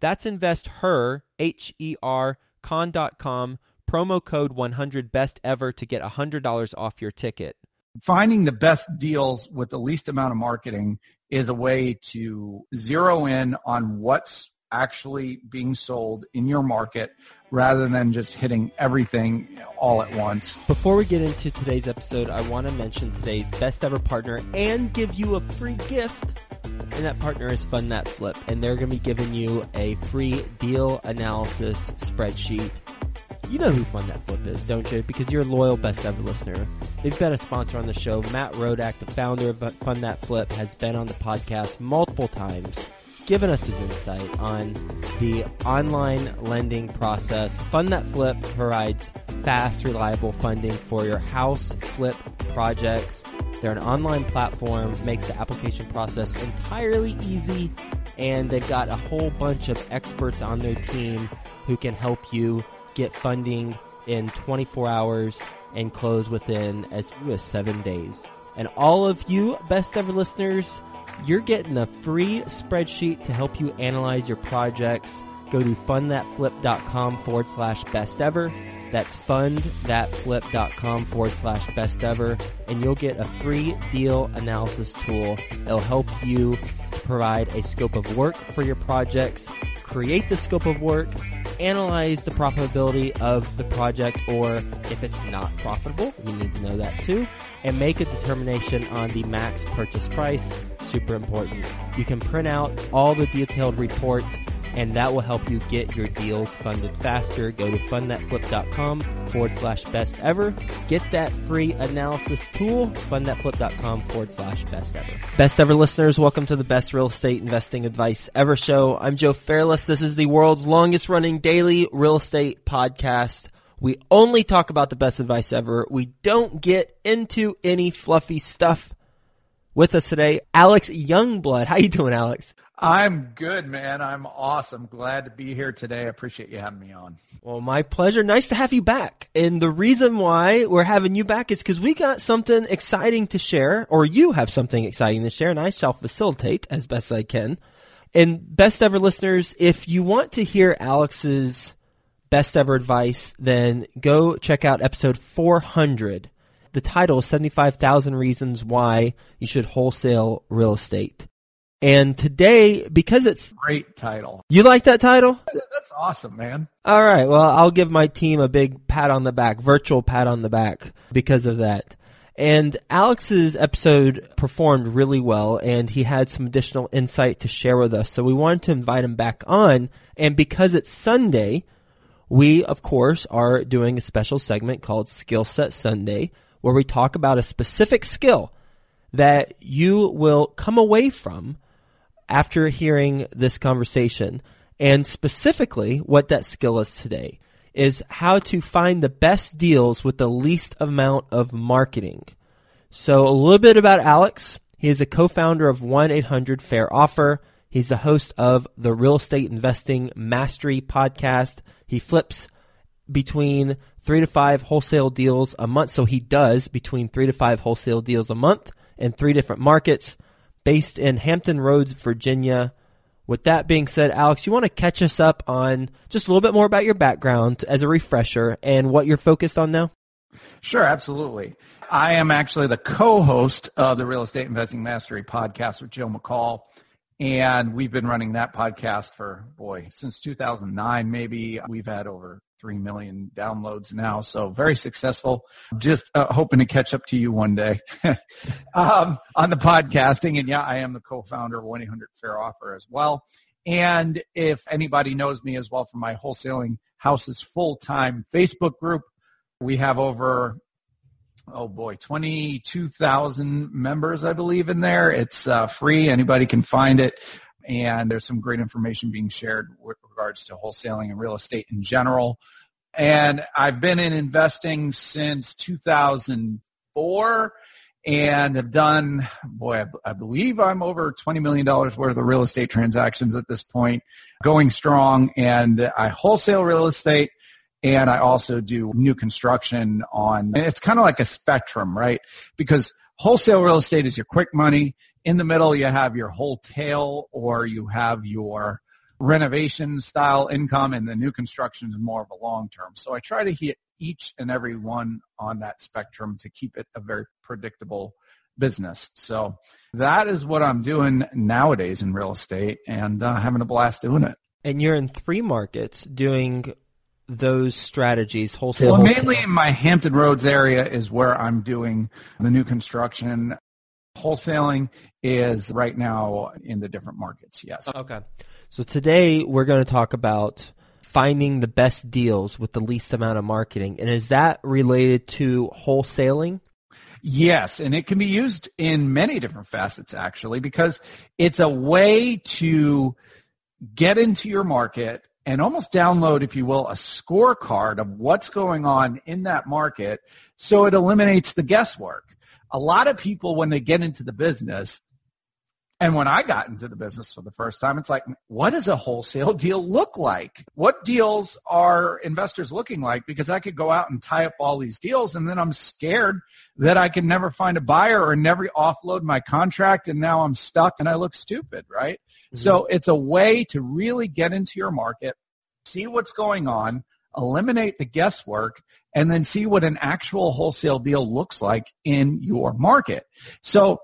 That's investher, H E R, con.com promo code 100 best ever to get $100 off your ticket. Finding the best deals with the least amount of marketing is a way to zero in on what's actually being sold in your market rather than just hitting everything all at once. Before we get into today's episode, I want to mention today's best ever partner and give you a free gift. And that partner is Fund That Flip. And they're going to be giving you a free deal analysis spreadsheet you know who Fund That Flip is, don't you? Because you're a loyal best ever listener. They've been a sponsor on the show. Matt Rodak, the founder of Fund That Flip, has been on the podcast multiple times, given us his insight on the online lending process. Fund That Flip provides fast, reliable funding for your house flip projects. They're an online platform, makes the application process entirely easy, and they've got a whole bunch of experts on their team who can help you get funding in 24 hours and close within as few as seven days. And all of you best ever listeners, you're getting a free spreadsheet to help you analyze your projects. Go to fundthatflip.com forward slash best ever. That's fundthatflip.com forward slash best ever. And you'll get a free deal analysis tool that'll help you provide a scope of work for your projects, create the scope of work, analyze the profitability of the project, or if it's not profitable, you need to know that too, and make a determination on the max purchase price. Super important. You can print out all the detailed reports and that will help you get your deals funded faster. Go to fundthatflip.com forward slash best ever. Get that free analysis tool, fundthatflip.com forward slash best ever. Best ever listeners, welcome to the best real estate investing advice ever show. I'm Joe Fairless. This is the world's longest running daily real estate podcast. We only talk about the best advice ever. We don't get into any fluffy stuff. With us today, Alex Joungblood. How you doing, Alex? I'm good, man. I'm awesome. Glad to be here today. I appreciate you having me on. Well, my pleasure. Nice to have you back. And the reason why we're having you back is because we got something exciting to share, or you have something exciting to share, and I shall facilitate as best I can. And best ever listeners, if you want to hear Alex's best ever advice, then go check out episode 400. The title is 75,000 Reasons Why You Should Wholesale Real Estate. And today, because it's great title, you like that title? That's awesome, man. All right. Well, I'll give my team a big pat on the back, virtual pat on the back because of that. And Alex's episode performed really well, and he had some additional insight to share with us. So we wanted to invite him back on. And because it's Sunday, we, of course, are doing a special segment called Skill Set Sunday, where we talk about a specific skill that you will come away from after hearing this conversation. And specifically, what that skill is today is how to find the best deals with the least amount of marketing. So, a little bit about Alex. He is a co founder of 1 800 Fair Offer. He's the host of the Real Estate Investing Mastery podcast. He flips between three to five wholesale deals a month. So, he does between three to five wholesale deals a month in three different markets based in Hampton Roads, Virginia. With that being said, Alex, you want to catch us up on just a little bit more about your background as a refresher and what you're focused on now? Sure, absolutely. I am actually the co-host of the Real Estate Investing Mastery podcast with Joe McCall. And we've been running that podcast for, boy, since 2009, maybe. We've had over three million downloads now. So very successful. Just uh, hoping to catch up to you one day um, on the podcasting. And yeah, I am the co-founder of 1-800 Fair Offer as well. And if anybody knows me as well from my wholesaling houses full-time Facebook group, we have over oh boy, 22,000 members, I believe, in there. It's uh, free. Anybody can find it. And there's some great information being shared with regards to wholesaling and real estate in general. And I've been in investing since 2004 and have done, boy, I, believe I'm over $20 million worth of real estate transactions at this point, going strong. And I wholesale real estate and I also do new construction on, it's kind of like a spectrum, right? Because wholesale real estate is your quick money. In the middle, you have your wholesale or you have your renovation style income and the new construction is more of a long term. So I try to hit each and every one on that spectrum to keep it a very predictable business. So that is what I'm doing nowadays in real estate and uh, having a blast doing it. And you're in three markets doing those strategies wholesale? Well, mainly in my Hampton Roads area is where I'm doing the new construction. Wholesaling is right now in the different markets. Yes. Okay. So today we're going to talk about finding the best deals with the least amount of marketing. And is that related to wholesaling? Yes, and it can be used in many different facets actually because it's a way to get into your market and almost download, if you will, a scorecard of what's going on in that market so it eliminates the guesswork. A lot of people, when they get into the business, and when I got into the business for the first time, it's like, what does a wholesale deal look like? What deals are investors looking like? Because I could go out and tie up all these deals and then I'm scared that I can never find a buyer or never offload my contract and now I'm stuck and I look stupid, right? Mm-hmm. So it's a way to really get into your market, see what's going on, eliminate the guesswork, and then see what an actual wholesale deal looks like in your market. So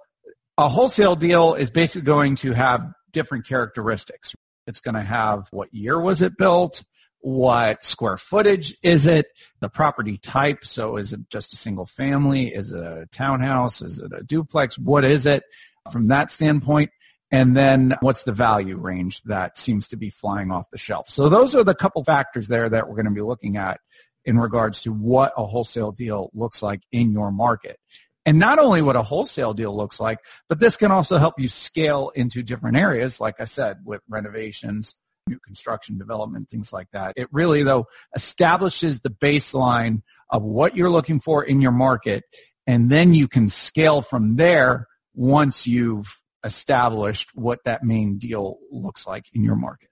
a wholesale deal is basically going to have different characteristics. It's going to have what year was it built? What square footage is it? The property type. So is it just a single family? Is it a townhouse? Is it a duplex? What is it from that standpoint? And then what's the value range that seems to be flying off the shelf? So those are the couple factors there that we're going to be looking at in regards to what a wholesale deal looks like in your market. And not only what a wholesale deal looks like, but this can also help you scale into different areas, like I said, with renovations, new construction development, things like that. It really, though, establishes the baseline of what you're looking for in your market, and then you can scale from there once you've established what that main deal looks like in your market.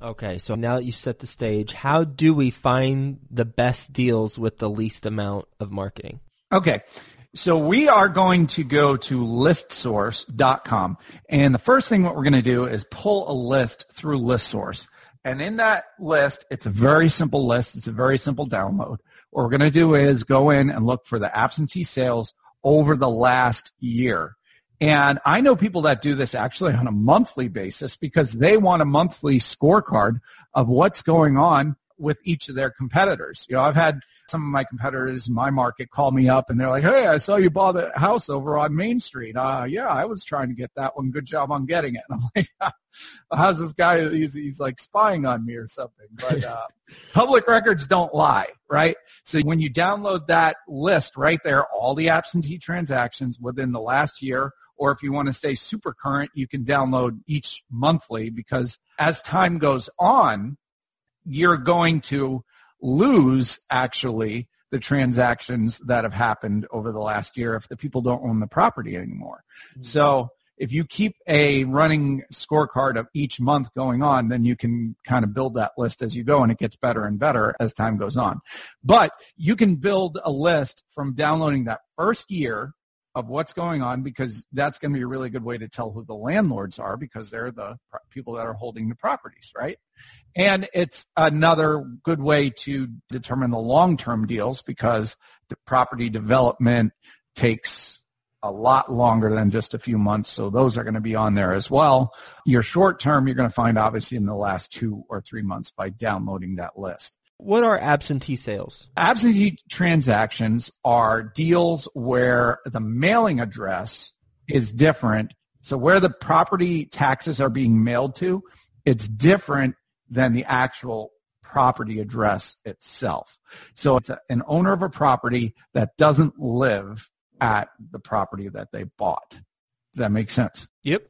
Okay, so now that you set the stage, how do we find the best deals with the least amount of marketing? Okay, so we are going to go to listsource.com. And the first thing what we're going to do is pull a list through listsource. And in that list, it's a very simple list. It's a very simple download. What we're going to do is go in and look for the absentee sales over the last year. And I know people that do this actually on a monthly basis because they want a monthly scorecard of what's going on with each of their competitors. You know, I've had some of my competitors in my market call me up and they're like, "Hey, I saw you bought a house over on Main Street. Uh, yeah, I was trying to get that one. Good job on getting it." And I'm like, "How's this guy? He's, he's like spying on me or something." But uh, public records don't lie, right? So when you download that list right there, all the absentee transactions within the last year, or if you want to stay super current, you can download each monthly because as time goes on, you're going to lose actually the transactions that have happened over the last year if the people don't own the property anymore. Mm-hmm. So if you keep a running scorecard of each month going on, then you can kind of build that list as you go and it gets better and better as time goes on. But you can build a list from downloading that first year of what's going on because that's going to be a really good way to tell who the landlords are because they're the people that are holding the properties, right? And it's another good way to determine the long-term deals because the property development takes a lot longer than just a few months. So those are going to be on there as well. Your short term, you're going to find obviously in the last two or three months by downloading that list. What are absentee sales? Absentee transactions are deals where the mailing address is different. So where the property taxes are being mailed to, it's different than the actual property address itself. So it's a, an owner of a property that doesn't live at the property that they bought. Does that make sense? Yep.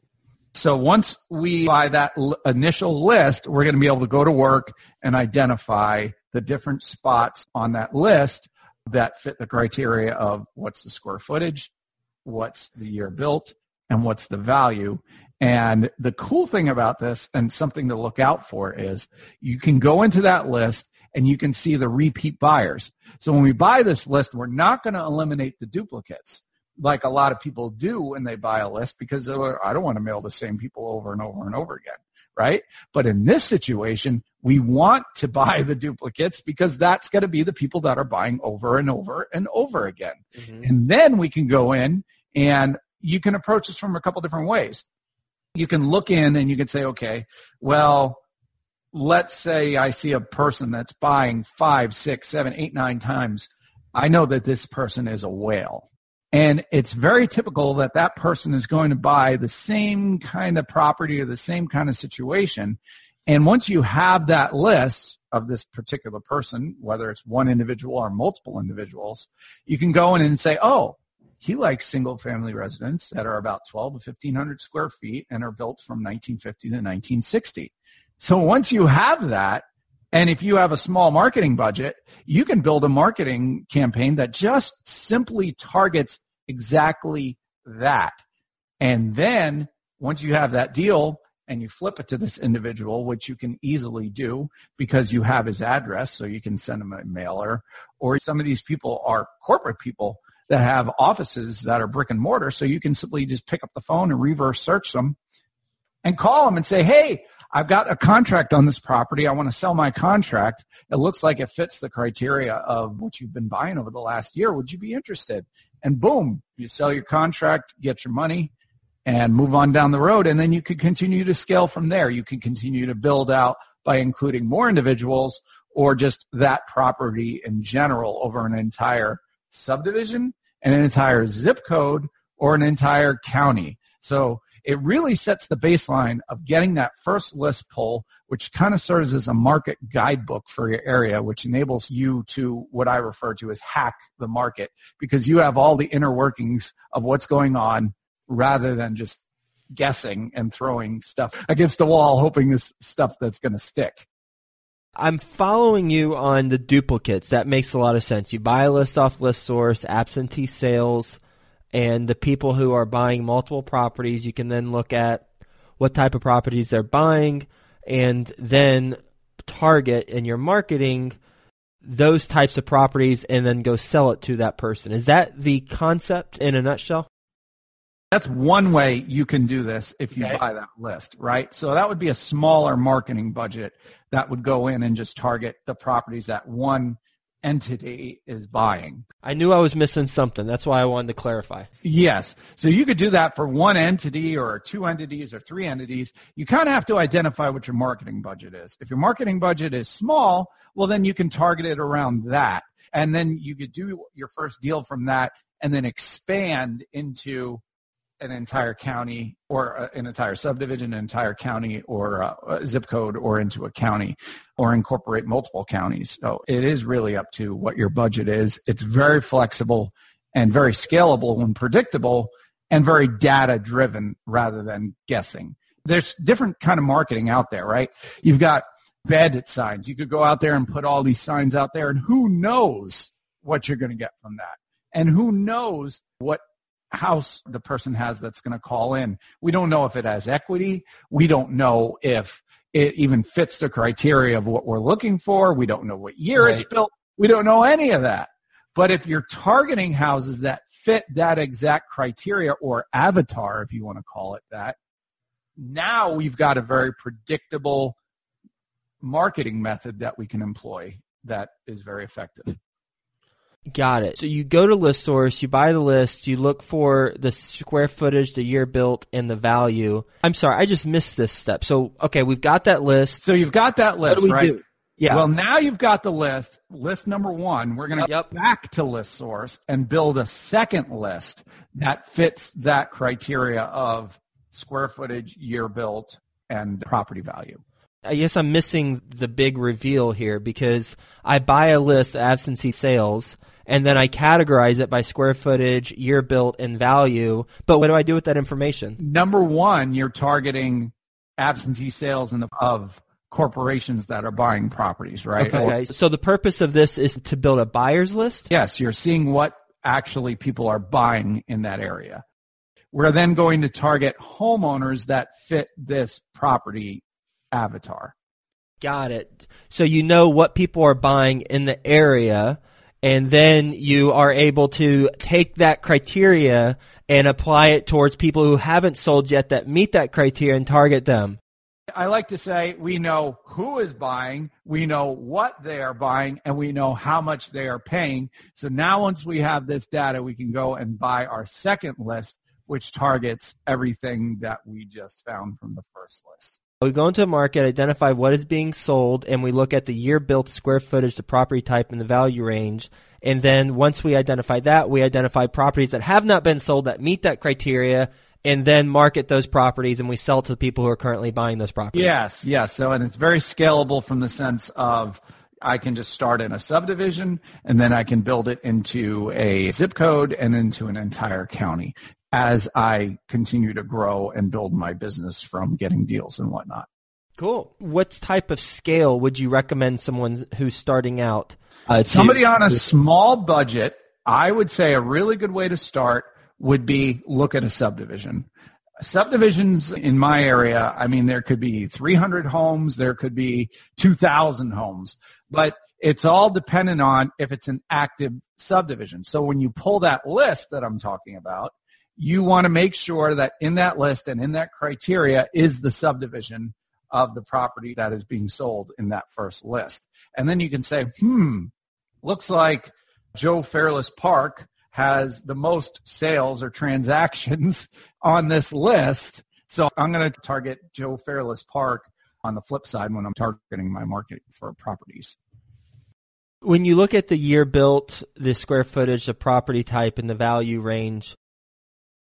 So once we buy that l- initial list, we're going to be able to go to work and identify the different spots on that list that fit the criteria of what's the square footage, what's the year built, and what's the value. And the cool thing about this and something to look out for is you can go into that list and you can see the repeat buyers. So when we buy this list, we're not going to eliminate the duplicates like a lot of people do when they buy a list because I don't want to mail the same people over and over and over again, right? But in this situation, we want to buy the duplicates because that's going to be the people that are buying over and over and over again. Mm-hmm. And then we can go in and you can approach this from a couple different ways. You can look in and you can say, okay, well, let's say I see a person that's buying five, six, seven, eight, nine times. I know that this person is a whale and it's very typical that that person is going to buy the same kind of property or the same kind of situation. And once you have that list of this particular person, whether it's one individual or multiple individuals, you can go in and say, oh, he likes single family residents that are about 12 to 1500 square feet and are built from 1950 to 1960. So once you have that, and if you have a small marketing budget, you can build a marketing campaign that just simply targets exactly that. And then once you have that deal and you flip it to this individual, which you can easily do because you have his address, so you can send him a mailer, or some of these people are corporate people that have offices that are brick and mortar, so you can simply just pick up the phone and reverse search them and call them and say, hey, I've got a contract on this property. I want to sell my contract. It looks like it fits the criteria of what you've been buying over the last year. Would you be interested? And boom, you sell your contract, get your money, and move on down the road. And then you can continue to scale from there. You can continue to build out by including more individuals or just that property in general over an entire subdivision, and an entire zip code, or an entire county. So it really sets the baseline of getting that first list pull, which kind of serves as a market guidebook for your area, which enables you to what I refer to as hack the market because you have all the inner workings of what's going on rather than just guessing and throwing stuff against the wall, hoping this stuff that's going to stick. I'm following you on the duplicates. That makes a lot of sense. You buy a list off ListSource, absentee sales, and the people who are buying multiple properties, you can then look at what type of properties they're buying and then target in your marketing those types of properties and then go sell it to that person. Is that the concept in a nutshell? That's one way you can do this if you okay. buy that list, right? So that would be a smaller marketing budget that would go in and just target the properties that one entity is buying. I knew I was missing something. That's why I wanted to clarify. Yes. So you could do that for one entity or two entities or three entities. You kind of have to identify what your marketing budget is. If your marketing budget is small, well, then you can target it around that. And then you could do your first deal from that and then expand into an entire county or uh, an entire subdivision, an entire county or uh, a zip code or into a county or incorporate multiple counties. So it is really up to what your budget is. It's very flexible and very scalable and predictable and very data driven rather than guessing. There's different kind of marketing out there, right? You've got bandit signs. You could go out there and put all these signs out there and who knows what you're going to get from that. And who knows what house the person has that's going to call in. We don't know if it has equity. We don't know if it even fits the criteria of what we're looking for. We don't know what year right. it's built. We don't know any of that. But if you're targeting houses that fit that exact criteria or avatar, if you want to call it that, now we've got a very predictable marketing method that we can employ that is very effective. Got it. So you go to ListSource, you buy the list, you look for the square footage, the year built, and the value. I'm sorry, I just missed this step. So okay, we've got that list. So you've got that list, right? Do? Yeah. Well, now you've got the list. List number one. We're going to yep. go back to ListSource and build a second list that fits that criteria of square footage, year built, and property value. I guess I'm missing the big reveal here because I buy a list of absentee sales and then I categorize it by square footage, year built, and value. But what do I do with that information? Number one, you're targeting absentee sales in the, of corporations that are buying properties, right? Okay. so the purpose of this is to build a buyer's list? Yes, you're seeing what actually people are buying in that area. We're then going to target homeowners that fit this property avatar. Got it. So you know what people are buying in the area, and then you are able to take that criteria and apply it towards people who haven't sold yet that meet that criteria and target them. I like to say we know who is buying, we know what they are buying, and we know how much they are paying. So now once we have this data, we can go and buy our second list, which targets everything that we just found from the first list. We go into a market, identify what is being sold, and we look at the year built square footage, the property type, and the value range. And then once we identify that, we identify properties that have not been sold that meet that criteria and then market those properties and we sell to the people who are currently buying those properties. Yes, yes. So, and it's very scalable from the sense of I can just start in a subdivision and then I can build it into a zip code and into an entire county as I continue to grow and build my business from getting deals and whatnot. Cool. What type of scale would you recommend someone who's starting out? Uh, Somebody on a small budget, I would say a really good way to start would be look at a subdivision. Subdivisions in my area, I mean, there could be 300 homes, there could be 2,000 homes, but it's all dependent on if it's an active subdivision. So when you pull that list that I'm talking about, you want to make sure that in that list and in that criteria is the subdivision of the property that is being sold in that first list. And then you can say, hmm, looks like Joe Fairless Park has the most sales or transactions on this list. So I'm going to target Joe Fairless Park on the flip side when I'm targeting my market for properties. When you look at the year built, the square footage, the property type, and the value range,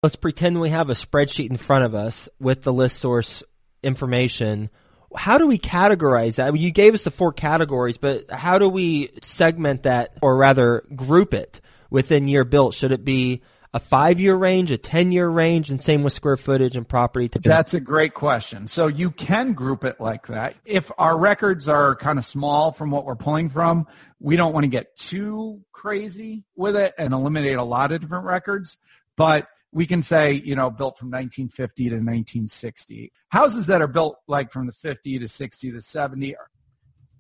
let's pretend we have a spreadsheet in front of us with the ListSource information. How do we categorize that? You gave us the four categories, but how do we segment that or rather group it? within year built? Should it be a five year range, a 10 year range, and same with square footage and property? That's a great question. So you can group it like that. If our records are kind of small from what we're pulling from, we don't want to get too crazy with it and eliminate a lot of different records. But we can say, you know, built from 1950 to 1960. Houses that are built like from the 50 to 60 to 70,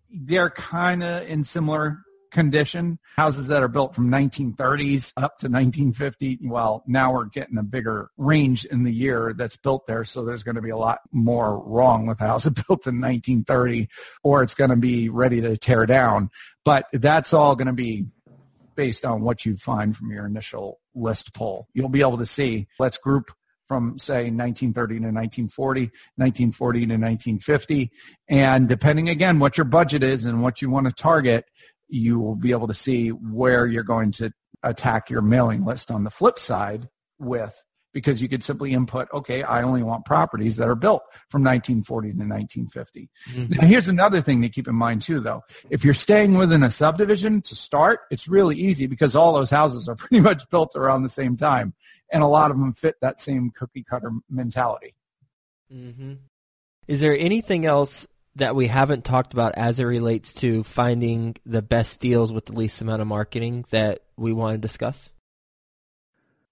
they're kind of in similar condition. Houses that are built from 1930s up to 1950. Well, now we're getting a bigger range in the year that's built there. So there's going to be a lot more wrong with a house built in 1930 or it's going to be ready to tear down. But that's all going to be based on what you find from your initial list pull. You'll be able to see, let's group from say 1930 to 1940, 1940 to 1950. And depending again what your budget is and what you want to target, you will be able to see where you're going to attack your mailing list on the flip side with because you could simply input, okay, I only want properties that are built from 1940 to 1950. Mm-hmm. Now, here's another thing to keep in mind too, though. If you're staying within a subdivision to start, it's really easy because all those houses are pretty much built around the same time, and a lot of them fit that same cookie cutter mentality. Mm-hmm. Is there anything else that we haven't talked about as it relates to finding the best deals with the least amount of marketing that we want to discuss?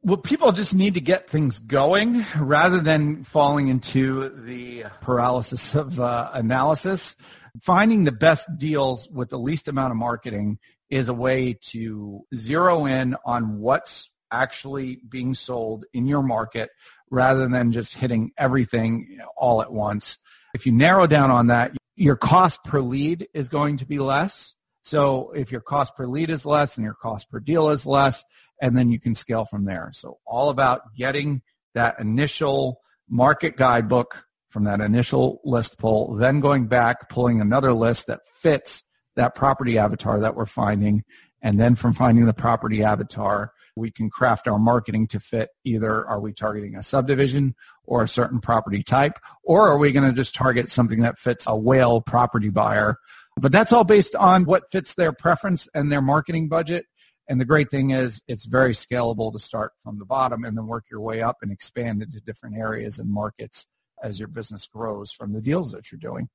Well, people just need to get things going rather than falling into the paralysis of uh, analysis. Finding the best deals with the least amount of marketing is a way to zero in on what's actually being sold in your market rather than just hitting everything all at once if you narrow down on that, your cost per lead is going to be less. So if your cost per lead is less and your cost per deal is less, and then you can scale from there. So all about getting that initial market guidebook from that initial list pull, then going back, pulling another list that fits that property avatar that we're finding. And then from finding the property avatar, we can craft our marketing to fit either are we targeting a subdivision or a certain property type, or are we going to just target something that fits a whale property buyer? But that's all based on what fits their preference and their marketing budget. And the great thing is it's very scalable to start from the bottom and then work your way up and expand into different areas and markets as your business grows from the deals that you're doing.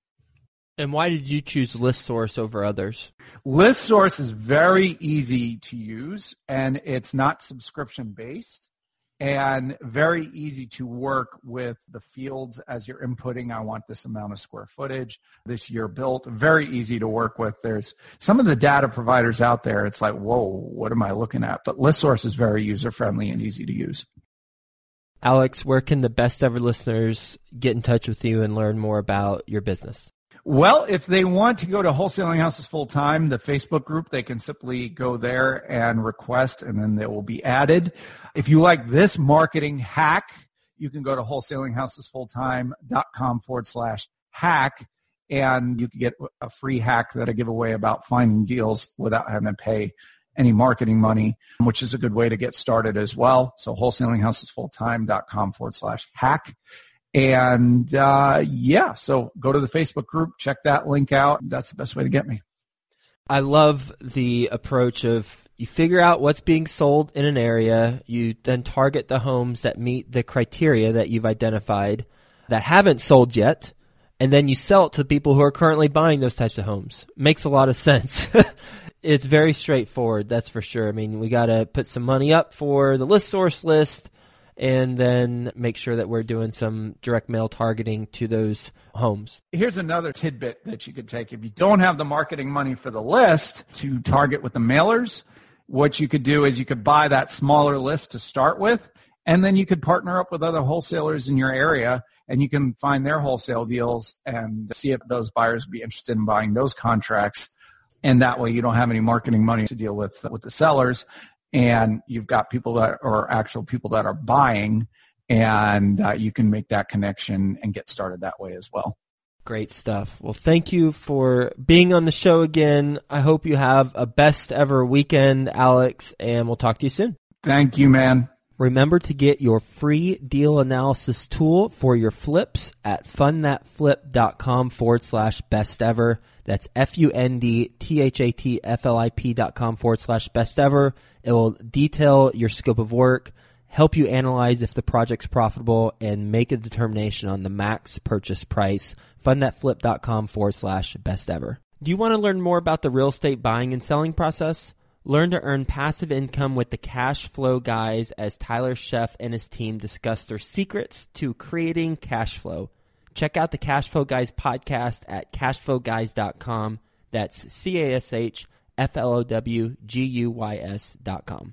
And why did you choose ListSource over others? ListSource is very easy to use and it's not subscription based and very easy to work with the fields as you're inputting. I want this amount of square footage this year built. Very easy to work with. There's some of the data providers out there. It's like, whoa, what am I looking at? But ListSource is very user friendly and easy to use. Alex, where can the best ever listeners get in touch with you and learn more about your business? Well, if they want to go to Wholesaling Houses Full Time, the Facebook group, they can simply go there and request, and then they will be added. If you like this marketing hack, you can go to wholesalinghousesfulltime.com forward slash hack, and you can get a free hack that I give away about finding deals without having to pay any marketing money, which is a good way to get started as well. So wholesalinghousesfulltime.com forward slash hack. And uh, yeah, so go to the Facebook group, check that link out. That's the best way to get me. I love the approach of you figure out what's being sold in an area, you then target the homes that meet the criteria that you've identified that haven't sold yet, and then you sell it to the people who are currently buying those types of homes. Makes a lot of sense. it's very straightforward, that's for sure. I mean, we got to put some money up for the ListSource list and then make sure that we're doing some direct mail targeting to those homes. Here's another tidbit that you could take. If you don't have the marketing money for the list to target with the mailers, what you could do is you could buy that smaller list to start with, and then you could partner up with other wholesalers in your area and you can find their wholesale deals and see if those buyers would be interested in buying those contracts. And that way you don't have any marketing money to deal with with the sellers and you've got people that are actual people that are buying and uh, you can make that connection and get started that way as well. Great stuff. Well, thank you for being on the show again. I hope you have a best ever weekend, Alex, and we'll talk to you soon. Thank you, man. Remember to get your free deal analysis tool for your flips at fundthatflip.com forward slash best ever. That's F-U-N-D-T-H-A-T-F-L-I-P dot com forward slash best ever. It will detail your scope of work, help you analyze if the project's profitable, and make a determination on the max purchase price. Fundthatflip.com forward slash best ever. Do you want to learn more about the real estate buying and selling process? Learn to earn passive income with the cash flow guys as Tyler Sheff and his team discuss their secrets to creating cash flow. Check out the Cash Flow Guys podcast at cashflowguys.com. That's C A S H F L O W G U Y S dot com.